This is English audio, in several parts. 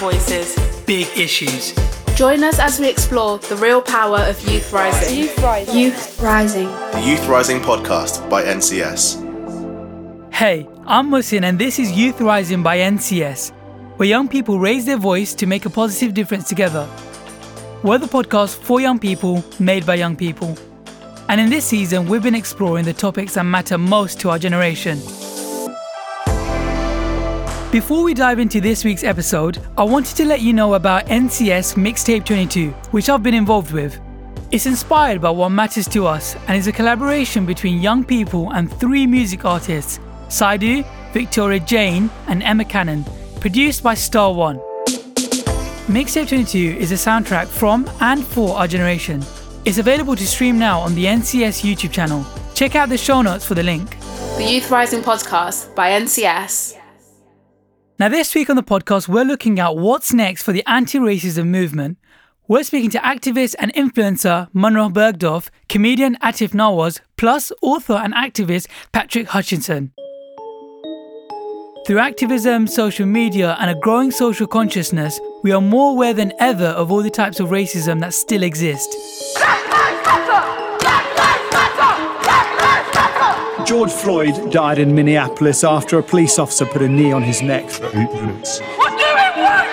voices, big issues. Join us as we explore the real power of youth rising. Youth Rising. Youth Rising. The Youth Rising podcast by NCS. Hey, I'm Musin, and this is Youth Rising by NCS, where young people raise their voice to make a positive difference together. We're the podcast for young people, made by young people. And in this season, we've been exploring the topics that matter most to our generation. Before we dive into this week's episode, I wanted to let you know about NCS Mixtape 22, which I've been involved with. It's inspired by what matters to us and is a collaboration between young people and three music artists Saidu, Victoria Jane, and Emma Cannon, produced by Star One. Mixtape 22 is a soundtrack from and for our generation. It's available to stream now on the NCS YouTube channel. Check out the show notes for the link. The Youth Rising podcast by NCS. Now, this week on the podcast, we're looking at what's next for the anti racism movement. We're speaking to activist and influencer Munroe Bergdorf, comedian Atif Nawaz, plus author and activist Patrick Hutchinson. Through activism, social media, and a growing social consciousness, we are more aware than ever of all the types of racism that still exist. George Floyd died in Minneapolis after a police officer put a knee on his neck for eight minutes. What do we want?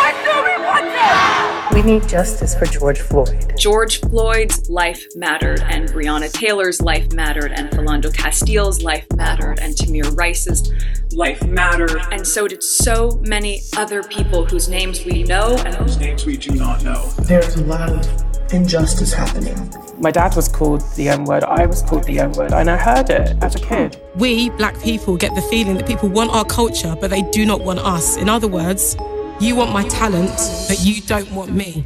What do we want? We need justice for George Floyd. George Floyd's life mattered, and Breonna Taylor's life mattered, and Philando Castile's life mattered, and Tamir Rice's life mattered, and so did so many other people whose names we know and whose names we do not know. There's a lot of injustice happening. My dad was called the N word, I was called the N word, and I heard it as a kid. We, black people, get the feeling that people want our culture, but they do not want us. In other words, you want my talent, but you don't want me.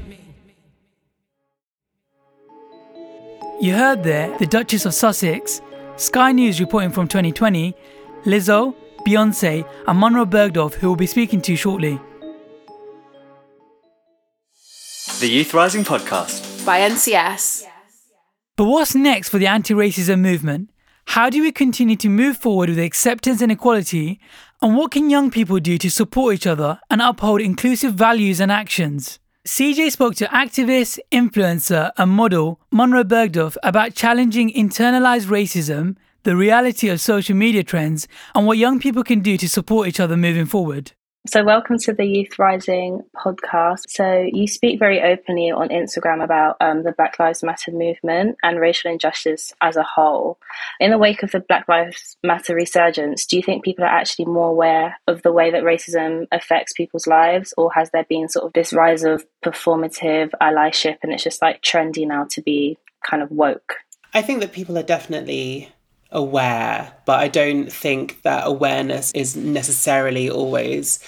You heard there the Duchess of Sussex, Sky News reporting from 2020, Lizzo, Beyonce, and Munroe Bergdorf, who we'll be speaking to shortly. The Youth Rising Podcast by NCS. But what's next for the anti racism movement? How do we continue to move forward with acceptance and equality? And what can young people do to support each other and uphold inclusive values and actions? CJ spoke to activist, influencer, and model Munroe Bergdorf about challenging internalized racism, the reality of social media trends, and what young people can do to support each other moving forward. So, welcome to the Youth Rising podcast. So, you speak very openly on Instagram about um, the Black Lives Matter movement and racial injustice as a whole. In the wake of the Black Lives Matter resurgence, do you think people are actually more aware of the way that racism affects people's lives, or has there been sort of this rise of performative allyship and it's just like trendy now to be kind of woke? I think that people are definitely aware, but I don't think that awareness is necessarily always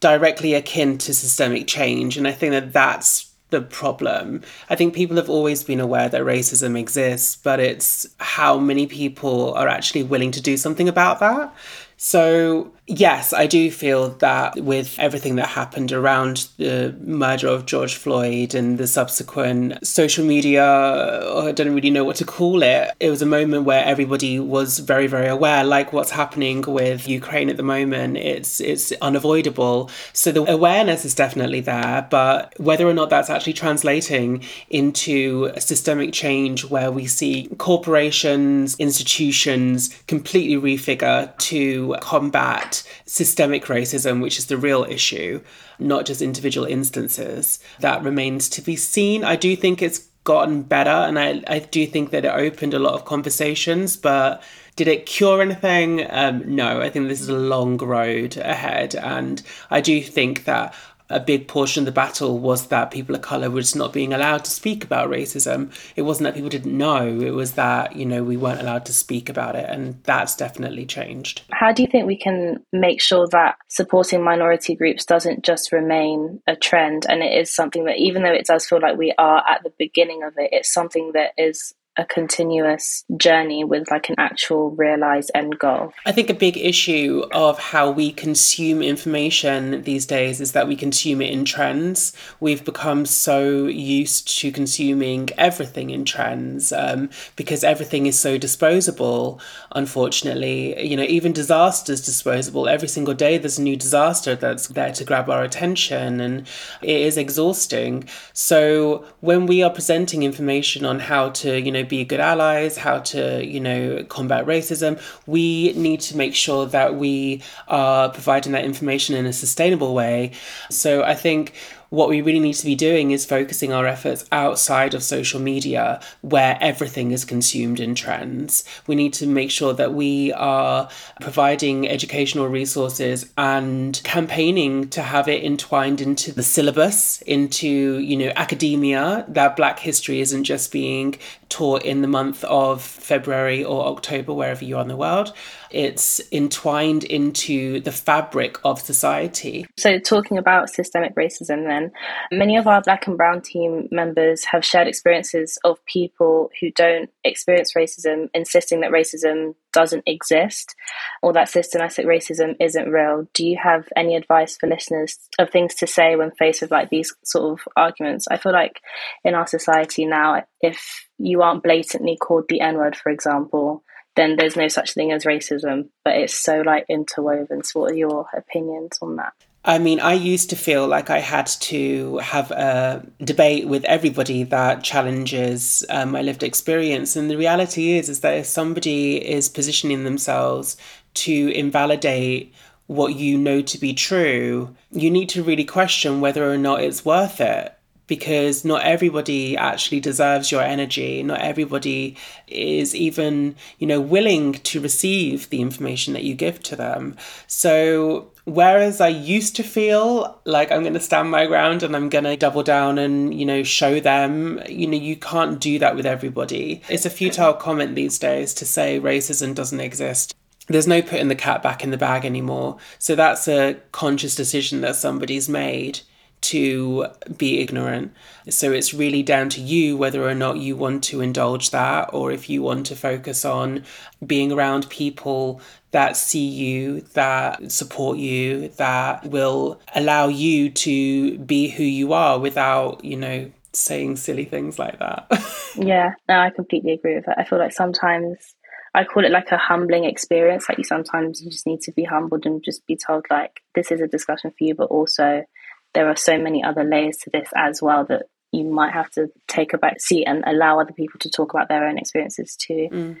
directly akin to systemic change. And I think that that's the problem. I think people have always been aware that racism exists, but it's how many people are actually willing to do something about that. So, yes, I do feel that with everything that happened around the murder of George Floyd and the subsequent social media, oh, I don't really know what to call it, it was a moment where everybody was very, very aware, like what's happening with Ukraine at the moment. It's it's unavoidable. So the awareness is definitely there, but whether or not that's actually translating into systemic change where we see corporations, institutions completely refigure to combat systemic racism, which is the real issue, not just individual instances. That remains to be seen. I do think it's gotten better, and I, I do think that it opened a lot of conversations, but did it cure anything? Um, no, I think this is a long road ahead, and I do think that a big portion of the battle was that people of colour were just not being allowed to speak about racism. It wasn't that people didn't know, it was that, you know, we weren't allowed to speak about it. And that's definitely changed. How do you think we can make sure that supporting minority groups doesn't just remain a trend and it is something that, even though it does feel like we are at the beginning of it, it's something that is a continuous journey with like an actual realized end goal. I think a big issue of how we consume information these days is that we consume it in trends. We've become so used to consuming everything in trends um, because everything is so disposable, unfortunately. You know, even disasters disposable. Every single day there's a new disaster that's there to grab our attention and it is exhausting. So when we are presenting information on how to, you know, be good allies, how to, you know, combat racism, we need to make sure that we are providing that information in a sustainable way. So I think what we really need to be doing is focusing our efforts outside of social media where everything is consumed in trends. We need to make sure that we are providing educational resources and campaigning to have it entwined into the syllabus, into, you know, academia, that black history isn't just being taught in the month of February or October, wherever you are in the world. It's entwined into the fabric of society. So, talking about systemic racism, then, many of our Black and Brown team members have shared experiences of people who don't experience racism, insisting that racism doesn't exist or that systematic racism isn't real. Do you have any advice for listeners of things to say when faced with like these sort of arguments? I feel like in our society now, if you aren't blatantly called the N word, for example, then there's no such thing as racism. But it's so like interwoven. So, what are your opinions on that? I mean, I used to feel like I had to have a debate with everybody that challenges um, my lived experience, and the reality is, is that if somebody is positioning themselves to invalidate what you know to be true, you need to really question whether or not it's worth it because not everybody actually deserves your energy. Not everybody is even you know willing to receive the information that you give to them. So whereas i used to feel like i'm going to stand my ground and i'm going to double down and you know show them you know you can't do that with everybody. It's a futile comment these days to say racism doesn't exist. There's no putting the cat back in the bag anymore. So that's a conscious decision that somebody's made to be ignorant. So it's really down to you whether or not you want to indulge that or if you want to focus on being around people that see you, that support you, that will allow you to be who you are without, you know, saying silly things like that. yeah, no, I completely agree with that. I feel like sometimes I call it like a humbling experience. Like you sometimes you just need to be humbled and just be told like this is a discussion for you, but also there are so many other layers to this as well that you might have to take a back seat and allow other people to talk about their own experiences too. Mm.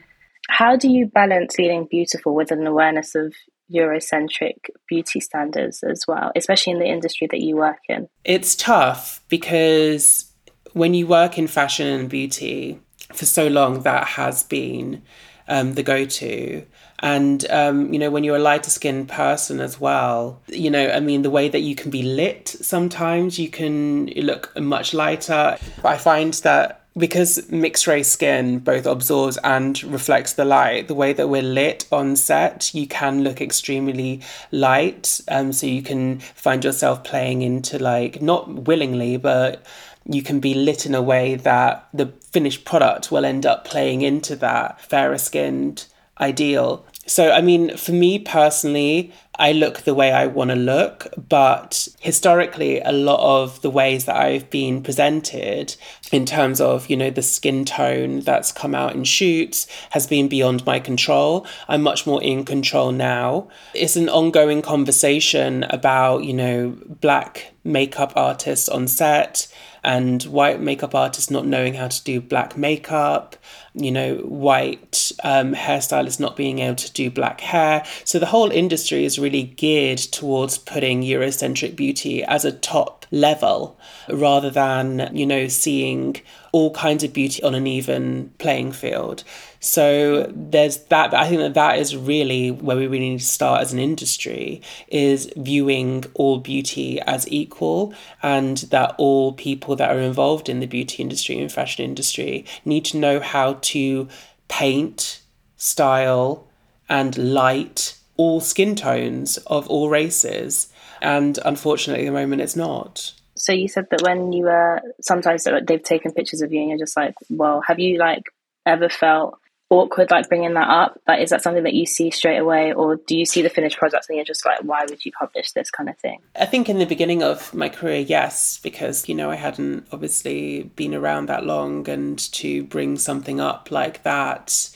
How do you balance feeling beautiful with an awareness of Eurocentric beauty standards as well, especially in the industry that you work in? It's tough because when you work in fashion and beauty for so long, that has been um, the go to. And, um, you know, when you're a lighter skinned person as well, you know, I mean, the way that you can be lit sometimes, you can look much lighter. I find that because mixed race skin both absorbs and reflects the light, the way that we're lit on set, you can look extremely light. Um, so you can find yourself playing into like, not willingly, but you can be lit in a way that the finished product will end up playing into that fairer skinned ideal. So, I mean, for me personally, I look the way I want to look, but historically, a lot of the ways that I've been presented in terms of, you know, the skin tone that's come out in shoots has been beyond my control. I'm much more in control now. It's an ongoing conversation about, you know, black makeup artists on set and white makeup artists not knowing how to do black makeup, you know, white um, hairstylists not being able to do black hair. So the whole industry is really geared towards putting Eurocentric beauty as a top level rather than, you know, seeing all kinds of beauty on an even playing field. So there's that. I think that that is really where we really need to start as an industry is viewing all beauty as equal, and that all people that are involved in the beauty industry and fashion industry need to know how to paint, style, and light all skin tones of all races. And unfortunately, at the moment, it's not. So you said that when you were sometimes they've taken pictures of you and you're just like, well, have you like ever felt awkward like bringing that up? but is that something that you see straight away, or do you see the finished product and you're just like, why would you publish this kind of thing? I think in the beginning of my career, yes, because you know I hadn't obviously been around that long, and to bring something up like that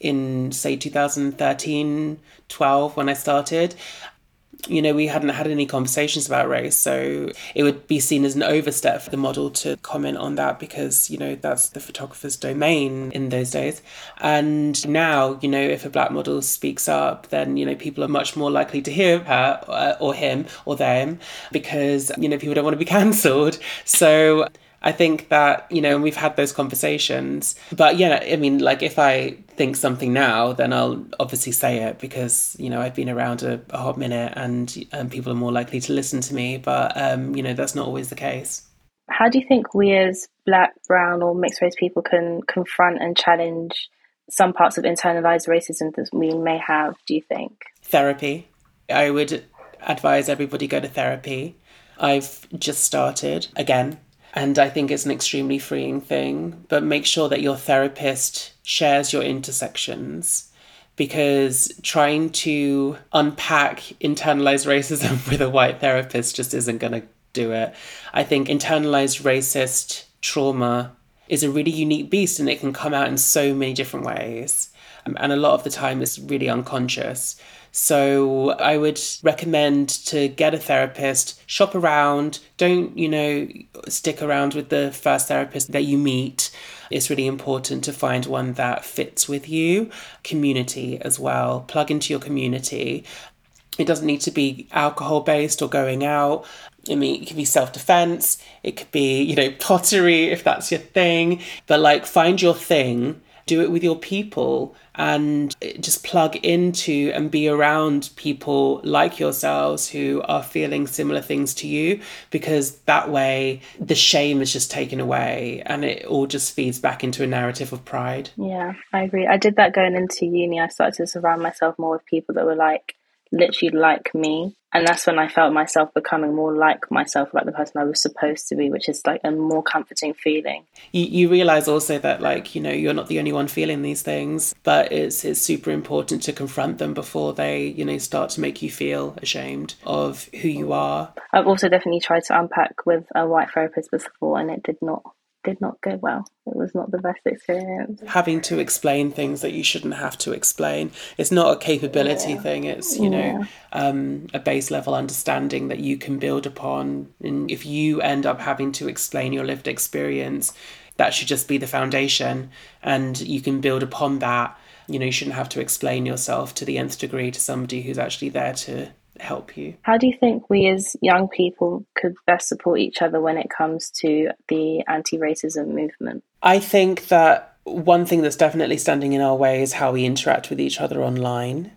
in say 2013 12 when i started you know, we hadn't had any conversations about race. So it would be seen as an overstep for the model to comment on that because, you know, that's the photographer's domain in those days. And now, you know, if a black model speaks up, then, you know, people are much more likely to hear her uh, or him or them because, you know, people don't want to be cancelled. So I think that, you know, we've had those conversations. But yeah, I mean, like if I think something now, then I'll obviously say it because, you know, I've been around a, a hot minute and um, people are more likely to listen to me. But, um, you know, that's not always the case. How do you think we as black, brown, or mixed race people can confront and challenge some parts of internalized racism that we may have, do you think? Therapy. I would advise everybody go to therapy. I've just started again and I think it's an extremely freeing thing. But make sure that your therapist shares your intersections because trying to unpack internalized racism with a white therapist just isn't going to do it. I think internalized racist trauma is a really unique beast and it can come out in so many different ways. And a lot of the time it's really unconscious. So I would recommend to get a therapist, shop around, don't, you know, stick around with the first therapist that you meet. It's really important to find one that fits with you. Community as well. Plug into your community. It doesn't need to be alcohol based or going out. I mean, it could be self defense, it could be, you know, pottery if that's your thing. But like, find your thing do it with your people and just plug into and be around people like yourselves who are feeling similar things to you because that way the shame is just taken away and it all just feeds back into a narrative of pride. Yeah, I agree. I did that going into uni. I started to surround myself more with people that were like literally like me and that's when I felt myself becoming more like myself, like the person I was supposed to be, which is like a more comforting feeling. You, you realize also that like you know you're not the only one feeling these things, but it's it's super important to confront them before they you know start to make you feel ashamed of who you are. I've also definitely tried to unpack with a white therapist before, and it did not did not go well. It was not the best experience. Having to explain things that you shouldn't have to explain. It's not a capability yeah. thing. It's you yeah. know um, a base level understanding that you can build upon. And if you end up having to explain your lived experience, that should just be the foundation, and you can build upon that. You know, you shouldn't have to explain yourself to the nth degree to somebody who's actually there to help you. How do you think we as young people could best support each other when it comes to the anti racism movement? I think that one thing that's definitely standing in our way is how we interact with each other online.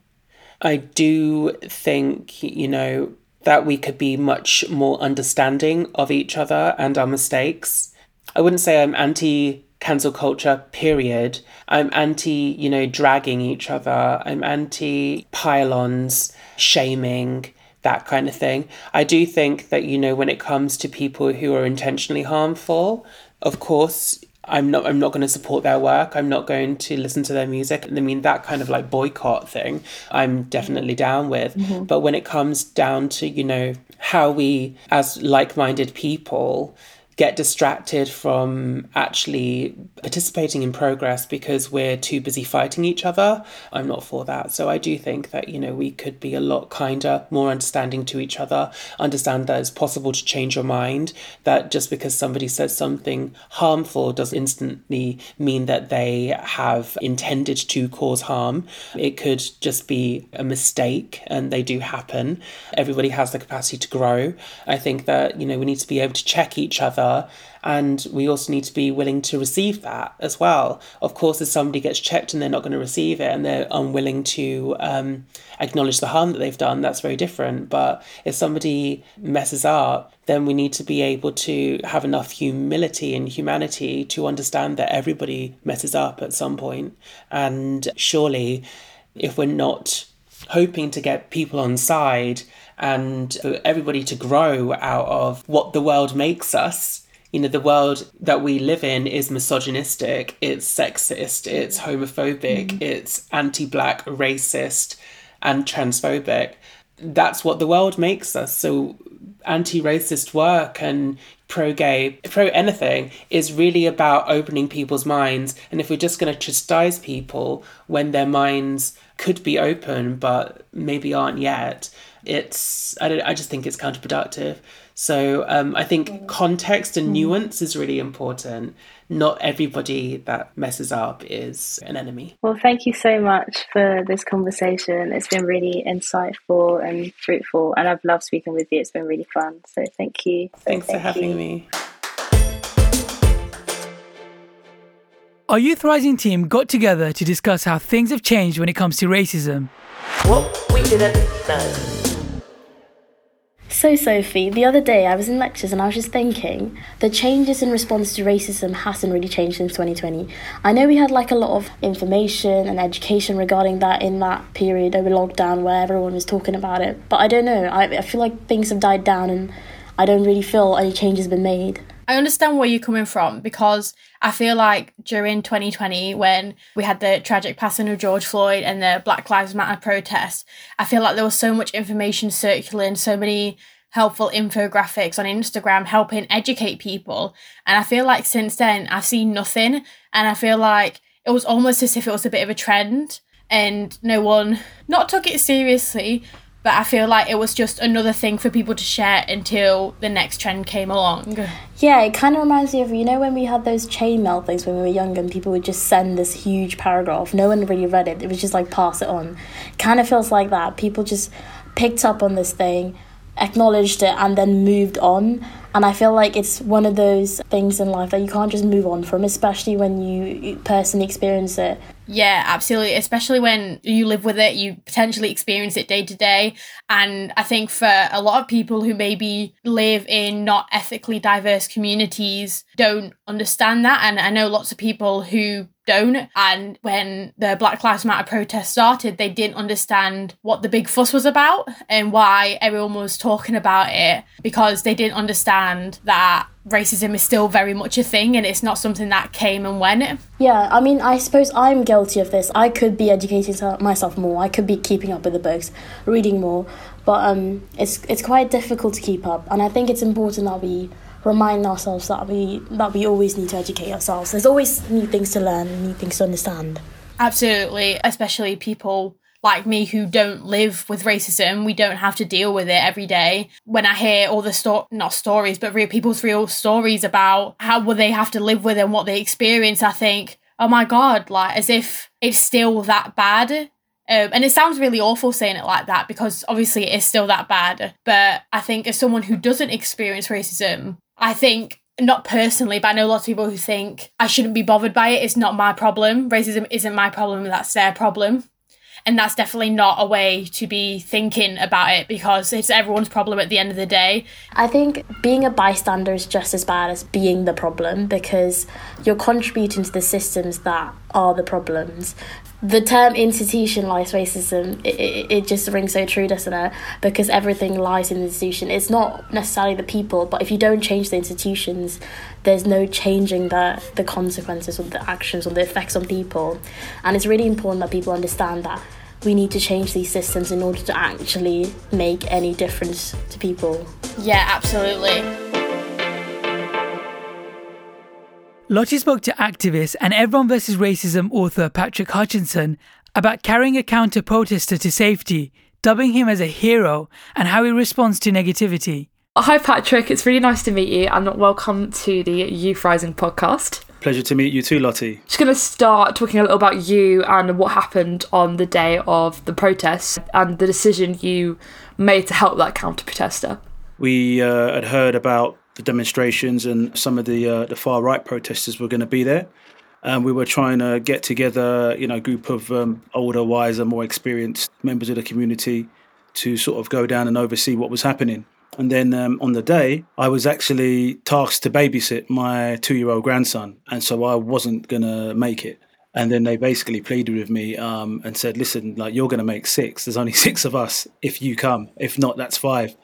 I do think, you know, that we could be much more understanding of each other and our mistakes. I wouldn't say I'm anti cancel culture, period. I'm anti, you know, dragging each other. I'm anti pile-ons, shaming, that kind of thing. I do think that, you know, when it comes to people who are intentionally harmful, of course, I'm not I'm not going to support their work. I'm not going to listen to their music. I mean that kind of like boycott thing, I'm definitely down with. Mm-hmm. But when it comes down to, you know, how we as like-minded people get distracted from actually participating in progress because we're too busy fighting each other. I'm not for that. So I do think that, you know, we could be a lot kinder, more understanding to each other, understand that it's possible to change your mind, that just because somebody says something harmful doesn't instantly mean that they have intended to cause harm. It could just be a mistake and they do happen. Everybody has the capacity to grow. I think that, you know, we need to be able to check each other and we also need to be willing to receive that as well. Of course, if somebody gets checked and they're not going to receive it and they're unwilling to um, acknowledge the harm that they've done, that's very different. But if somebody messes up, then we need to be able to have enough humility and humanity to understand that everybody messes up at some point. And surely, if we're not hoping to get people on side and for everybody to grow out of what the world makes us you know, the world that we live in is misogynistic, it's sexist, it's homophobic, mm. it's anti black, racist, and transphobic. That's what the world makes us. So, anti racist work and pro gay, pro anything is really about opening people's minds. And if we're just going to chastise people when their minds could be open but maybe aren't yet, it's I, I just think it's counterproductive. So um, I think context and nuance is really important. Not everybody that messes up is an enemy. Well, thank you so much for this conversation. It's been really insightful and fruitful, and I've loved speaking with you. It's been really fun. So thank you. So Thanks thank for having you. me. Our Youth Rising team got together to discuss how things have changed when it comes to racism. What we didn't know. So, Sophie, the other day I was in lectures and I was just thinking the changes in response to racism hasn't really changed since 2020. I know we had like a lot of information and education regarding that in that period over lockdown where everyone was talking about it, but I don't know. I, I feel like things have died down and I don't really feel any changes been made. I understand where you're coming from because I feel like during 2020, when we had the tragic passing of George Floyd and the Black Lives Matter protest, I feel like there was so much information circulating, so many helpful infographics on Instagram helping educate people. And I feel like since then, I've seen nothing. And I feel like it was almost as if it was a bit of a trend and no one not took it seriously but I feel like it was just another thing for people to share until the next trend came along. Yeah, it kind of reminds me of you know when we had those chain mail things when we were younger and people would just send this huge paragraph. No one really read it. It was just like pass it on. Kind of feels like that. People just picked up on this thing, acknowledged it, and then moved on. And I feel like it's one of those things in life that you can't just move on from, especially when you personally experience it. Yeah, absolutely. Especially when you live with it, you potentially experience it day to day. And I think for a lot of people who maybe live in not ethically diverse communities don't understand that. And I know lots of people who don't. And when the Black Lives Matter protest started, they didn't understand what the big fuss was about and why everyone was talking about it because they didn't understand that racism is still very much a thing and it's not something that came and went. Yeah, I mean, I suppose I'm guilty of this. I could be educating myself more. I could be keeping up with the books, reading more, but um, it's it's quite difficult to keep up. And I think it's important that we remind ourselves that we that we always need to educate ourselves. There's always new things to learn, new things to understand. Absolutely, especially people like me who don't live with racism, we don't have to deal with it every day. When I hear all the sto- not stories, but real people's real stories about how will they have to live with and what they experience, I think, oh my god, like as if it's still that bad. Um, and it sounds really awful saying it like that because obviously it is still that bad. But I think as someone who doesn't experience racism, I think not personally, but I know lots of people who think I shouldn't be bothered by it. It's not my problem. Racism isn't my problem. That's their problem and that's definitely not a way to be thinking about it because it's everyone's problem at the end of the day. I think being a bystander is just as bad as being the problem because you're contributing to the systems that are the problems. The term institutionalized racism, it, it, it just rings so true, doesn't it? Because everything lies in the institution. It's not necessarily the people, but if you don't change the institutions, there's no changing the, the consequences or the actions or the effects on people. And it's really important that people understand that we need to change these systems in order to actually make any difference to people. Yeah, absolutely. Lottie spoke to activist and Everyone vs. Racism author Patrick Hutchinson about carrying a counter protester to safety, dubbing him as a hero, and how he responds to negativity. Hi, Patrick. It's really nice to meet you, and welcome to the Youth Rising podcast. Pleasure to meet you too, Lottie. Just going to start talking a little about you and what happened on the day of the protest and the decision you made to help that counter protester. We uh, had heard about the demonstrations and some of the uh, the far right protesters were going to be there. And we were trying to get together, you know, a group of um, older, wiser, more experienced members of the community to sort of go down and oversee what was happening. And then um, on the day, I was actually tasked to babysit my two year old grandson. And so I wasn't going to make it. And then they basically pleaded with me um, and said, listen, like, you're going to make six. There's only six of us if you come. If not, that's five.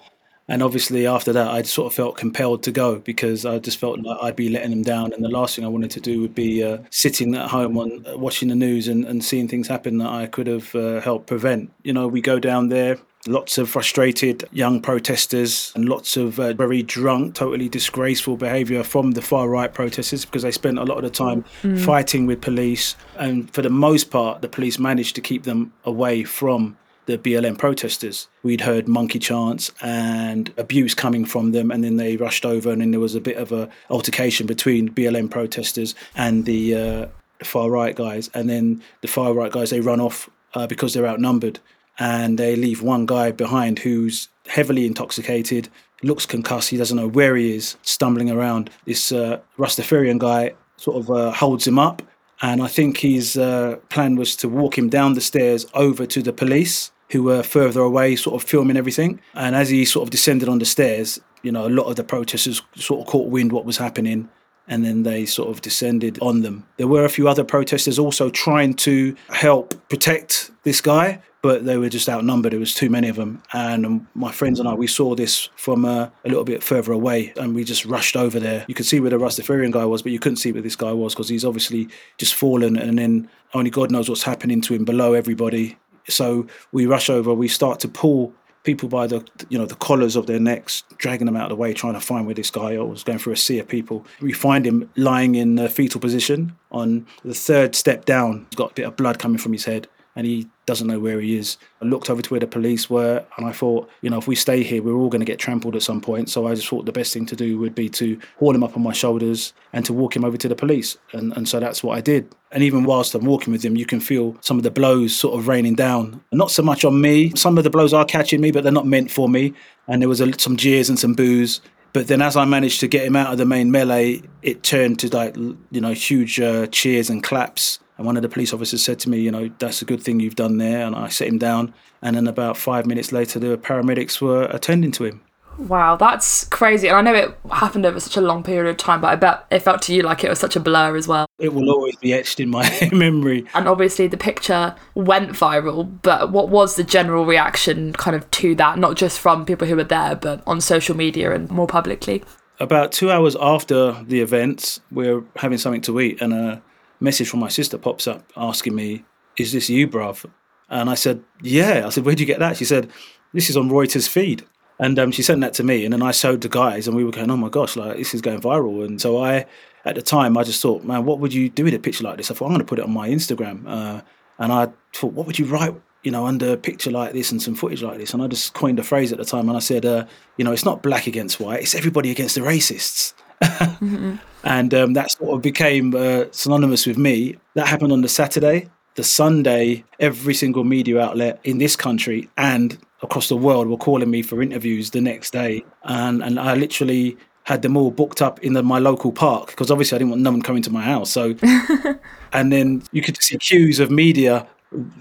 And obviously, after that, I sort of felt compelled to go because I just felt like I'd be letting them down. And the last thing I wanted to do would be uh, sitting at home on watching the news and, and seeing things happen that I could have uh, helped prevent. You know, we go down there, lots of frustrated young protesters and lots of uh, very drunk, totally disgraceful behaviour from the far right protesters because they spent a lot of the time Mm. fighting with police. And for the most part, the police managed to keep them away from the BLM protesters. We'd heard monkey chants and abuse coming from them, and then they rushed over, and then there was a bit of a altercation between BLM protesters and the uh, far right guys. And then the far right guys they run off uh, because they're outnumbered, and they leave one guy behind who's heavily intoxicated, looks concussed. He doesn't know where he is, stumbling around. This uh, Rastafarian guy sort of uh, holds him up. And I think his uh, plan was to walk him down the stairs over to the police, who were further away, sort of filming everything. And as he sort of descended on the stairs, you know, a lot of the protesters sort of caught wind what was happening, and then they sort of descended on them. There were a few other protesters also trying to help protect this guy, but they were just outnumbered. There was too many of them, and um, my friends and I we saw this from uh, a little bit further away, and we just rushed over there. You could see where the Rastafarian guy was, but you couldn't see where this guy was because he's obviously just fallen, and then only God knows what's happening to him below everybody. So we rush over, we start to pull people by the you know the collars of their necks, dragging them out of the way, trying to find where this guy was going through a sea of people. We find him lying in a fetal position on the third step down. He's got a bit of blood coming from his head, and he doesn't know where he is. I looked over to where the police were, and I thought, you know, if we stay here, we're all going to get trampled at some point. So I just thought the best thing to do would be to haul him up on my shoulders and to walk him over to the police. And, and so that's what I did. And even whilst I'm walking with him, you can feel some of the blows sort of raining down. Not so much on me. Some of the blows are catching me, but they're not meant for me. And there was a, some jeers and some boos. But then, as I managed to get him out of the main melee, it turned to like you know huge uh, cheers and claps. And one of the police officers said to me, you know, that's a good thing you've done there. And I set him down. And then about five minutes later, the paramedics were attending to him. Wow, that's crazy. And I know it happened over such a long period of time, but I bet it felt to you like it was such a blur as well. It will always be etched in my memory. And obviously, the picture went viral, but what was the general reaction kind of to that? Not just from people who were there, but on social media and more publicly? About two hours after the events, we're having something to eat, and a message from my sister pops up asking me, Is this you, bruv? And I said, Yeah. I said, Where'd you get that? She said, This is on Reuters feed. And um, she sent that to me, and then I showed the guys, and we were going, "Oh my gosh, like this is going viral!" And so I, at the time, I just thought, "Man, what would you do with a picture like this?" I thought, "I'm going to put it on my Instagram," uh, and I thought, "What would you write?" You know, under a picture like this and some footage like this, and I just coined a phrase at the time, and I said, uh, "You know, it's not black against white; it's everybody against the racists." and um, that sort of became uh, synonymous with me. That happened on the Saturday. The Sunday, every single media outlet in this country and across the world were calling me for interviews the next day, and and I literally had them all booked up in the, my local park because obviously I didn't want no one coming to my house. So, and then you could see queues of media,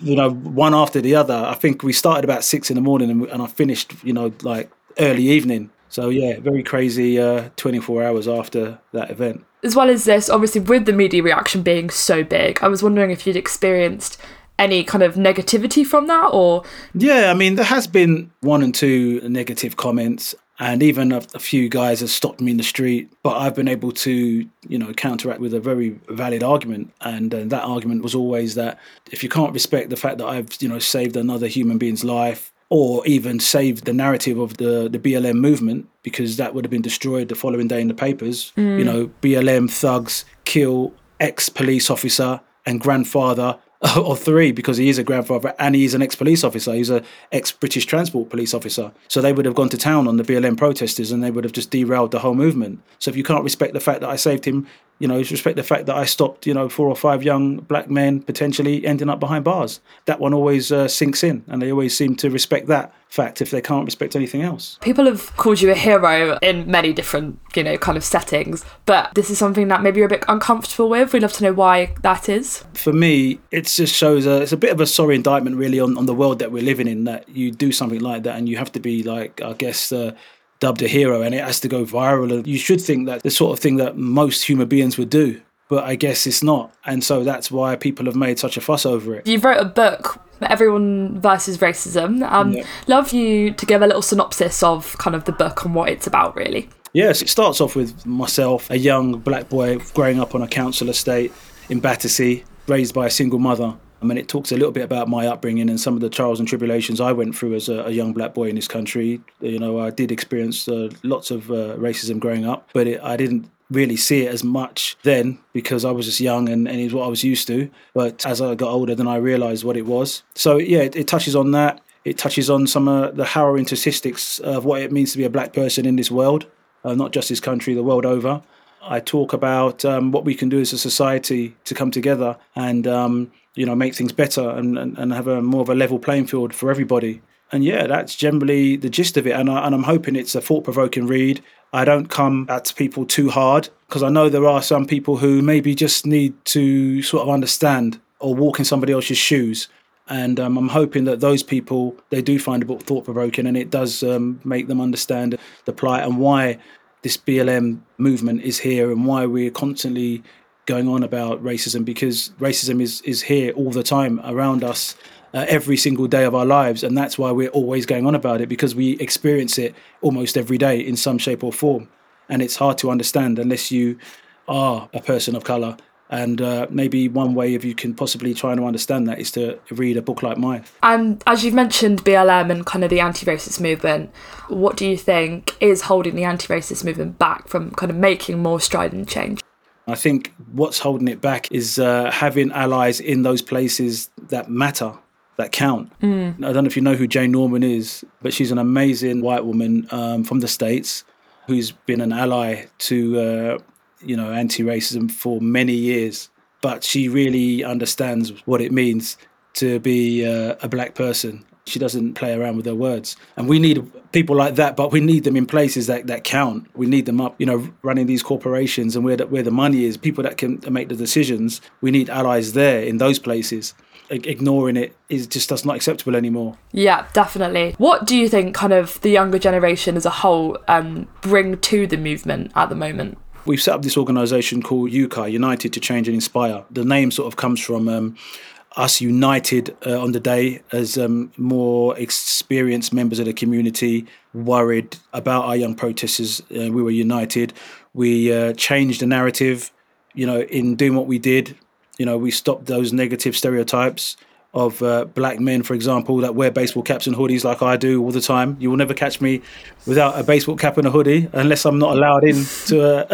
you know, one after the other. I think we started about six in the morning and, and I finished, you know, like early evening. So yeah, very crazy. Uh, Twenty four hours after that event. As well as this, obviously, with the media reaction being so big, I was wondering if you'd experienced any kind of negativity from that or yeah i mean there has been one and two negative comments and even a, a, few guys have stopped me in the street but i've been able to you know counteract with a very valid argument and uh, that argument was always that if you can't respect the fact that i've you know saved another human being's life or even saved the narrative of the, the BLM movement because that would have been destroyed the following day in the papers. Mm. You know, BLM thugs kill ex police officer and grandfather of three because he is a grandfather and he is an ex-police officer. He's a ex-British Transport Police officer. So they would have gone to town on the BLM protesters and they would have just derailed the whole movement. So if you can't respect the fact that I saved him, you know, respect the fact that I stopped, you know, four or five young black men potentially ending up behind bars. That one always uh, sinks in, and they always seem to respect that fact if they can't respect anything else. People have called you a hero in many different, you know, kind of settings, but this is something that maybe you're a bit uncomfortable with. We'd love to know why that is. For me, it just shows a, it's a bit of a sorry indictment, really, on, on the world that we're living in. That you do something like that, and you have to be like, I guess. Uh, dubbed a hero and it has to go viral and you should think that the sort of thing that most human beings would do but I guess it's not. And so that's why people have made such a fuss over it. You wrote a book Everyone versus Racism. Um, Yeah. Love you to give a little synopsis of kind of the book and what it's about, really. Yes, it starts off with myself, a young black boy growing up on a council estate in Battersea, raised by a single mother. I mean, it talks a little bit about my upbringing and some of the trials and tribulations I went through as a, a young black boy in this country. You know, I did experience uh, lots of uh, racism growing up, but it, I didn't really see it as much then because I was just young and, and it was what I was used to. But as I got older, then I realised what it was. So, yeah, it, it touches on that. It touches on some of the harrowing statistics of what it means to be a black person in this world uh, not just this country, the world over. I talk about um, what we can do as a society to come together and um, you know make things better and, and, and have a more of a level playing field for everybody. And yeah, that's generally the gist of it. And, I, and I'm hoping it's a thought provoking read. I don't come at people too hard because I know there are some people who maybe just need to sort of understand or walk in somebody else's shoes. And um, I'm hoping that those people they do find the book thought provoking, and it does um, make them understand the plight and why this BLM movement is here and why we're constantly going on about racism because racism is is here all the time around us uh, every single day of our lives. And that's why we're always going on about it because we experience it almost every day in some shape or form. And it's hard to understand unless you are a person of color and uh, maybe one way if you can possibly try and understand that is to read a book like mine And as you've mentioned BLM and kind of the anti racist movement, what do you think is holding the anti racist movement back from kind of making more strident change? I think what's holding it back is uh, having allies in those places that matter, that count. Mm. I don't know if you know who Jane Norman is, but she's an amazing white woman um, from the States who's been an ally to, uh, you know, anti racism for many years. But she really understands what it means to be uh, a black person. She doesn't play around with her words. And we need people like that, but we need them in places that, that count. We need them up, you know, running these corporations and where the, where the money is, people that can make the decisions. We need allies there in those places. Ignoring it is just that's not acceptable anymore. Yeah, definitely. What do you think kind of the younger generation as a whole um, bring to the movement at the moment? We've set up this organisation called UCI, United to Change and Inspire. The name sort of comes from um, us united uh, on the day as um, more experienced members of the community worried about our young protesters. Uh, we were united. We uh, changed the narrative, you know, in doing what we did. You know, we stopped those negative stereotypes of uh, black men, for example, that wear baseball caps and hoodies like I do all the time. You will never catch me without a baseball cap and a hoodie unless I'm not allowed in to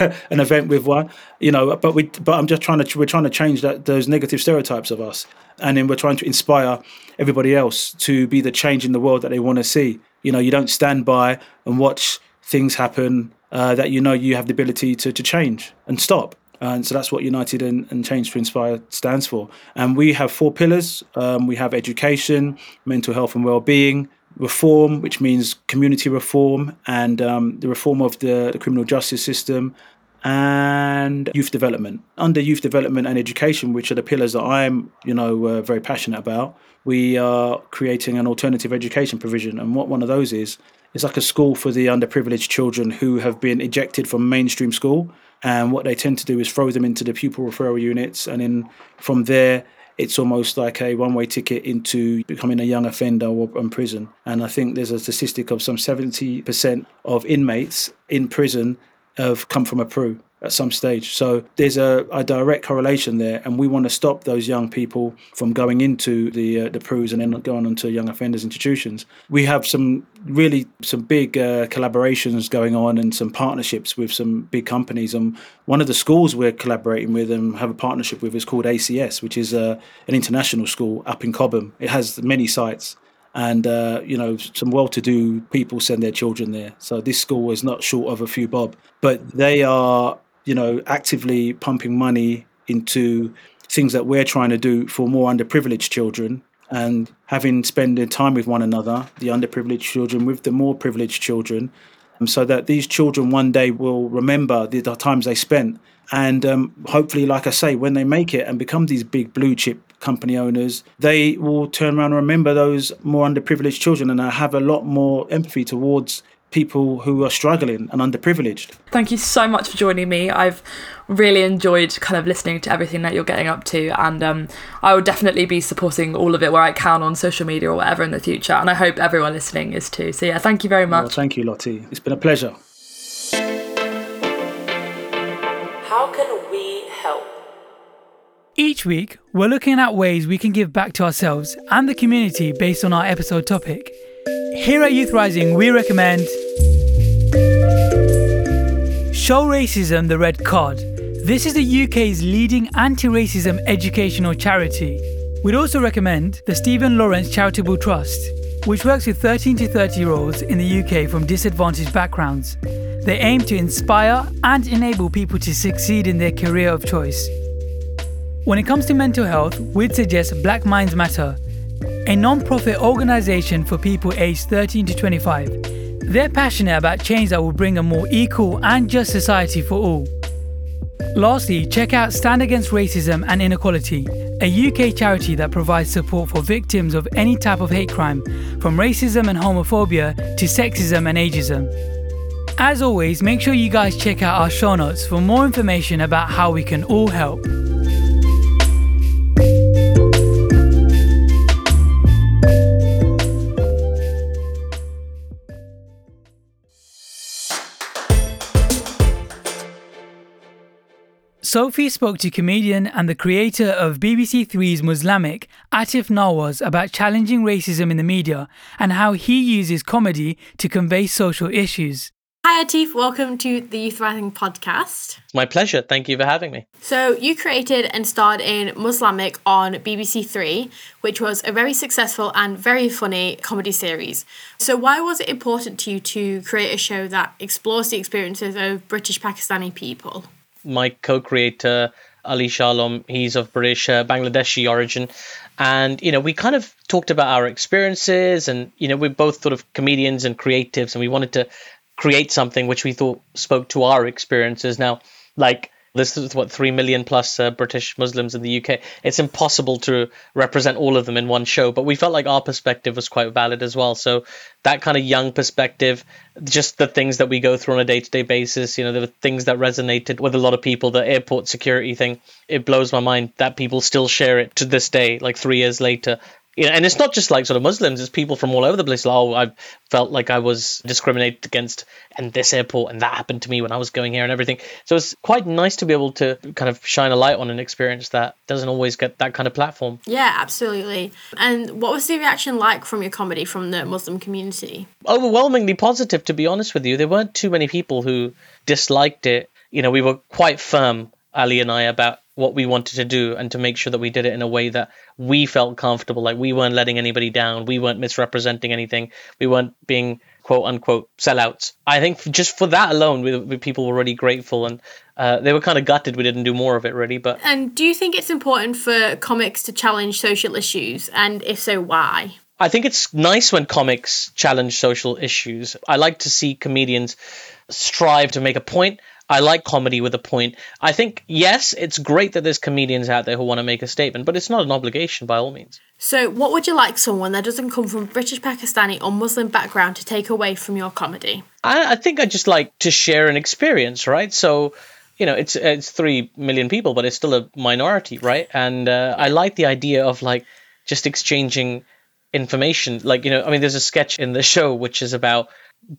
a, an event with one. You know, but we, but I'm just trying to we're trying to change that those negative stereotypes of us, and then we're trying to inspire everybody else to be the change in the world that they want to see. You know, you don't stand by and watch things happen uh, that you know you have the ability to to change and stop. And so that's what United and, and Change to Inspire stands for. And we have four pillars. Um, we have education, mental health and well-being, reform, which means community reform, and um, the reform of the, the criminal justice system, and youth development. Under youth development and education, which are the pillars that I'm, you know, uh, very passionate about, we are creating an alternative education provision. And what one of those is, is like a school for the underprivileged children who have been ejected from mainstream school. And what they tend to do is throw them into the pupil referral units, and then from there, it's almost like a one-way ticket into becoming a young offender or in prison. And I think there's a statistic of some 70% of inmates in prison have come from a PRU at some stage. So there's a, a direct correlation there, and we want to stop those young people from going into the uh, the PRUs and then going on to young offenders institutions. We have some really some big uh, collaborations going on and some partnerships with some big companies. And one of the schools we're collaborating with and have a partnership with is called ACS, which is uh, an international school up in Cobham. It has many sites and uh, you know some well-to-do people send their children there. So this school is not short of a few bob, but they are you know actively pumping money into things that we're trying to do for more underprivileged children and having spending time with one another, the underprivileged children with the more privileged children, um, so that these children one day will remember the, the times they spent. And um, hopefully, like I say, when they make it and become these big blue chip company owners, they will turn around and remember those more underprivileged children and have a lot more empathy towards people who are struggling and underprivileged. Thank you so much for joining me. I've really enjoyed kind of listening to everything that you're getting up to, and um, I will definitely be supporting all of it where I can on social media or whatever in the future. And I hope everyone listening is too. So, yeah, thank you very much. Well, thank you, Lottie. It's been a pleasure. How can we help? Each week, we're looking at ways we can give back to ourselves and the community based on our episode topic. Here at Youth Rising, we recommend Show Racism the Red Card. This is the UK's leading anti racism educational charity. We'd also recommend the Stephen Lawrence Charitable Trust, which works with 13 to 30 year olds in the UK from disadvantaged backgrounds. They aim to inspire and enable people to succeed in their career of choice. When it comes to mental health, we'd suggest Black Minds Matter, a non profit organisation for people aged 13 to 25. They're passionate about change that will bring a more equal and just society for all. Lastly, check out Stand Against Racism and Inequality, a UK charity that provides support for victims of any type of hate crime, from racism and homophobia to sexism and ageism. As always, make sure you guys check out our show notes for more information about how we can all help. Sophie spoke to comedian and the creator of BBC Three's Muzlamic, Atif Nawaz, about challenging racism in the media and how he uses comedy to convey social issues. Hi, Atif. Welcome to the Youth Rising podcast. My pleasure. Thank you for having me. So, you created and starred in Muzlamic on BBC Three, which was a very successful and very funny comedy series. So, why was it important to you to create a show that explores the experiences of British Pakistani people? My co creator, Ali Shahalom, he's of British uh, Bangladeshi origin. And, you know, we kind of talked about our experiences, and, you know, we're both sort of comedians and creatives, and we wanted to create something which we thought spoke to our experiences. Now, like this is what three million plus uh, British Muslims in the UK. It's impossible to represent all of them in one show, but we felt like our perspective was quite valid as well. So that kind of young perspective, just the things that we go through on a day-to-day basis, you know, the things that resonated with a lot of people. The airport security thing, it blows my mind that people still share it to this day, like three years later you know, and it's not just like sort of Muslims; it's people from all over the place. Like, oh, I felt like I was discriminated against in this airport, and that happened to me when I was going here, and everything. So it's quite nice to be able to kind of shine a light on an experience that doesn't always get that kind of platform. Yeah, absolutely. And what was the reaction like from your comedy from the Muslim community? Overwhelmingly positive, to be honest with you. There weren't too many people who disliked it. You know, we were quite firm, Ali and I, about what we wanted to do and to make sure that we did it in a way that we felt comfortable. Like we weren't letting anybody down. We weren't misrepresenting anything. We weren't being quote unquote sellouts. I think just for that alone we, we people were really grateful and uh, they were kind of gutted we didn't do more of it really but and do you think it's important for comics to challenge social issues? And if so why? I think it's nice when comics challenge social issues. I like to see comedians strive to make a point. I like comedy with a point. I think, yes, it's great that there's comedians out there who want to make a statement, but it's not an obligation by all means. So, what would you like someone that doesn't come from British, Pakistani, or Muslim background to take away from your comedy? I, I think I just like to share an experience, right? So, you know, it's it's three million people, but it's still a minority, right? And uh, I like the idea of like just exchanging information. Like, you know, I mean, there's a sketch in the show which is about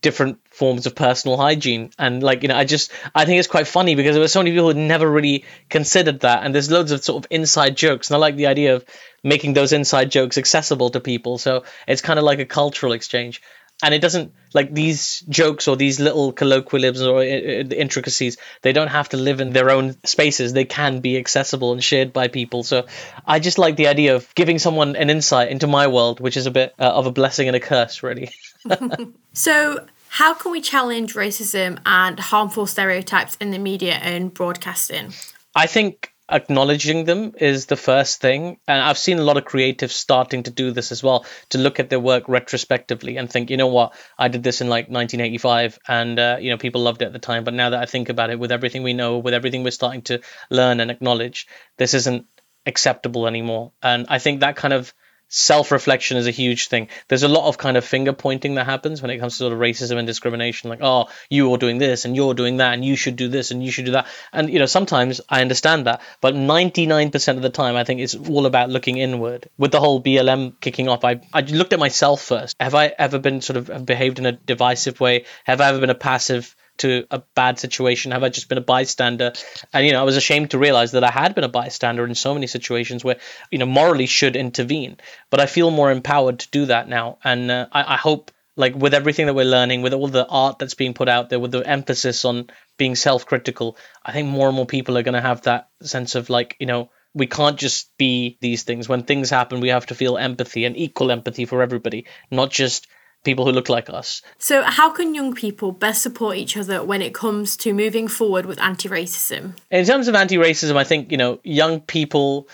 different forms of personal hygiene. And like you know i just i think it's quite funny because there were so many people who never really considered that. And there's loads of sort of inside jokes. And i like the idea of making those inside jokes accessible to people. So it's kind of like a cultural exchange. And it doesn't like these jokes or these little colloquialisms or uh, intricacies they don't have to live in their own spaces. They can be accessible and shared by people. So i just like the idea of giving someone an insight into my world which is a bit uh, of a blessing and a curse really so how can we challenge racism and harmful stereotypes in the media and broadcasting? I think acknowledging them is the first thing and i've seen a lot of creatives starting to do this as well to look at their work retrospectively and think you know what? I did this in like 1985 and uh, you know people loved it at the time. But now that i think about it with everything we know with everything we're starting to learn and acknowledge this isn't acceptable anymore. And i think that kind of self reflection is a huge thing. There's a lot of kind of finger pointing that happens when it comes to sort of racism and discrimination, like, oh, you're doing this and you're doing that and you should do this and you should do that. And, you know, sometimes I understand that, but 99% of the time, I think it's all about looking inward. With the whole BLM kicking off, I, I looked at myself first. Have I ever been sort of behaved in a divisive way? Have I ever been a passive to a bad situation? Have I just been a bystander? And you know, I was ashamed to realize that I had been a bystander in so many situations where you know morally should intervene. But I feel more empowered to do that now, and uh, I, I hope like with everything that we're learning, with all the art that's being put out there, with the emphasis on being self-critical, I think more and more people are going to have that sense of like you know we can't just be these things. When things happen, we have to feel empathy and equal empathy for everybody, not just people who look like us. So, how can young people best support each other when it comes to moving forward with anti racism? In terms of anti racism, I think, you know, young people,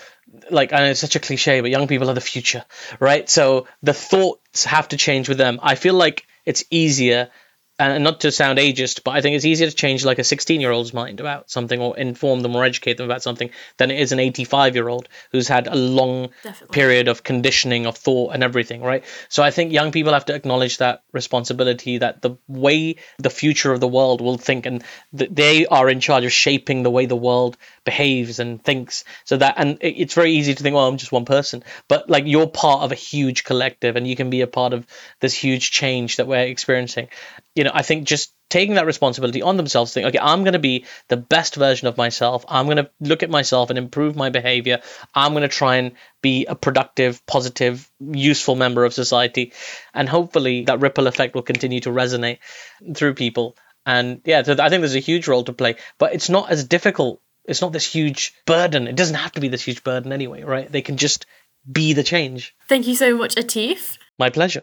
like, I know it's such a cliche, but young people are the future, right? So, the thoughts have to change with them. I feel like it's easier and not to sound ageist, but I think it's easier to change like a 16 year old's mind about something or inform them or educate them about something than it is an 85 year old who's had a long Definitely. period of conditioning of thought and everything, right? So I think young people have to acknowledge that responsibility that the way the future of the world will think and that they are in charge of shaping the way the world behaves and thinks. So that, and it's very easy to think, well, I'm just one person, but like you're part of a huge collective and you can be a part of this huge change that we're experiencing you know, I think just taking that responsibility on themselves, think, okay, I'm going to be the best version of myself. I'm going to look at myself and improve my behavior. I'm going to try and be a productive, positive, useful member of society. And hopefully that ripple effect will continue to resonate through people. And yeah, so I think there's a huge role to play, but it's not as difficult. It's not this huge burden. It doesn't have to be this huge burden anyway, right? They can just be the change. Thank you so much, Atif. My pleasure.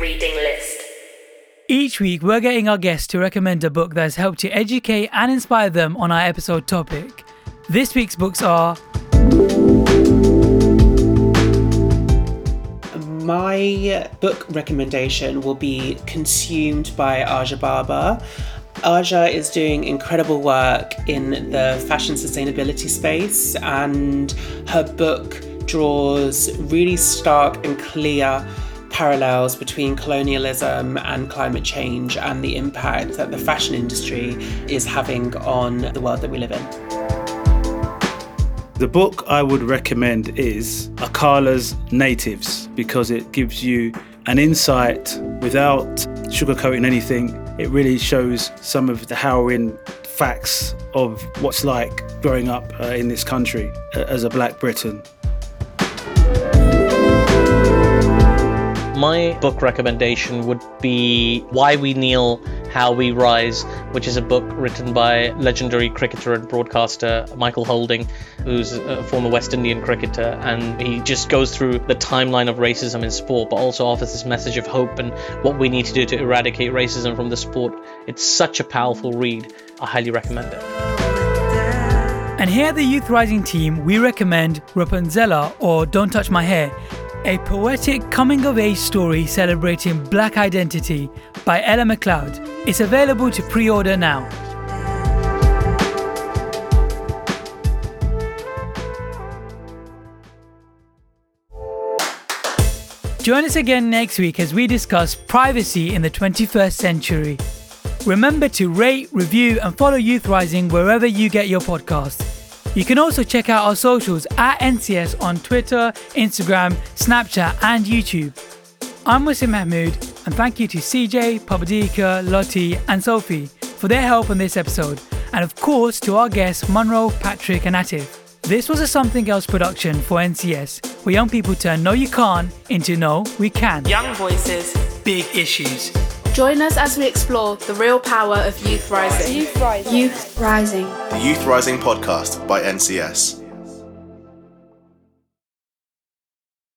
Reading list. Each week, we're getting our guests to recommend a book that has helped to educate and inspire them on our episode topic. This week's books are. My book recommendation will be Consumed by Aja Barber. Aja is doing incredible work in the fashion sustainability space, and her book draws really stark and clear parallels between colonialism and climate change and the impact that the fashion industry is having on the world that we live in. The book I would recommend is Akala's Natives because it gives you an insight without sugarcoating anything. It really shows some of the harrowing facts of what's like growing up uh, in this country uh, as a black Briton. My book recommendation would be Why We Kneel, How We Rise, which is a book written by legendary cricketer and broadcaster Michael Holding, who's a former West Indian cricketer. And he just goes through the timeline of racism in sport, but also offers this message of hope and what we need to do to eradicate racism from the sport. It's such a powerful read. I highly recommend it. And here at the Youth Rising team, we recommend Rapunzella or Don't Touch My Hair, a poetic coming of age story celebrating black identity by Ella McLeod is available to pre order now. Join us again next week as we discuss privacy in the 21st century. Remember to rate, review, and follow Youth Rising wherever you get your podcasts. You can also check out our socials at NCS on Twitter, Instagram, Snapchat, and YouTube. I'm Wasim Mahmood, and thank you to CJ, Papadika, Lottie, and Sophie for their help on this episode, and of course to our guests Monroe, Patrick, and Atif. This was a Something Else production for NCS, where young people turn No You Can't into No We Can. Young voices, big issues. Join us as we explore the real power of youth rising. Youth rising. Youth rising. The Youth Rising podcast by NCS.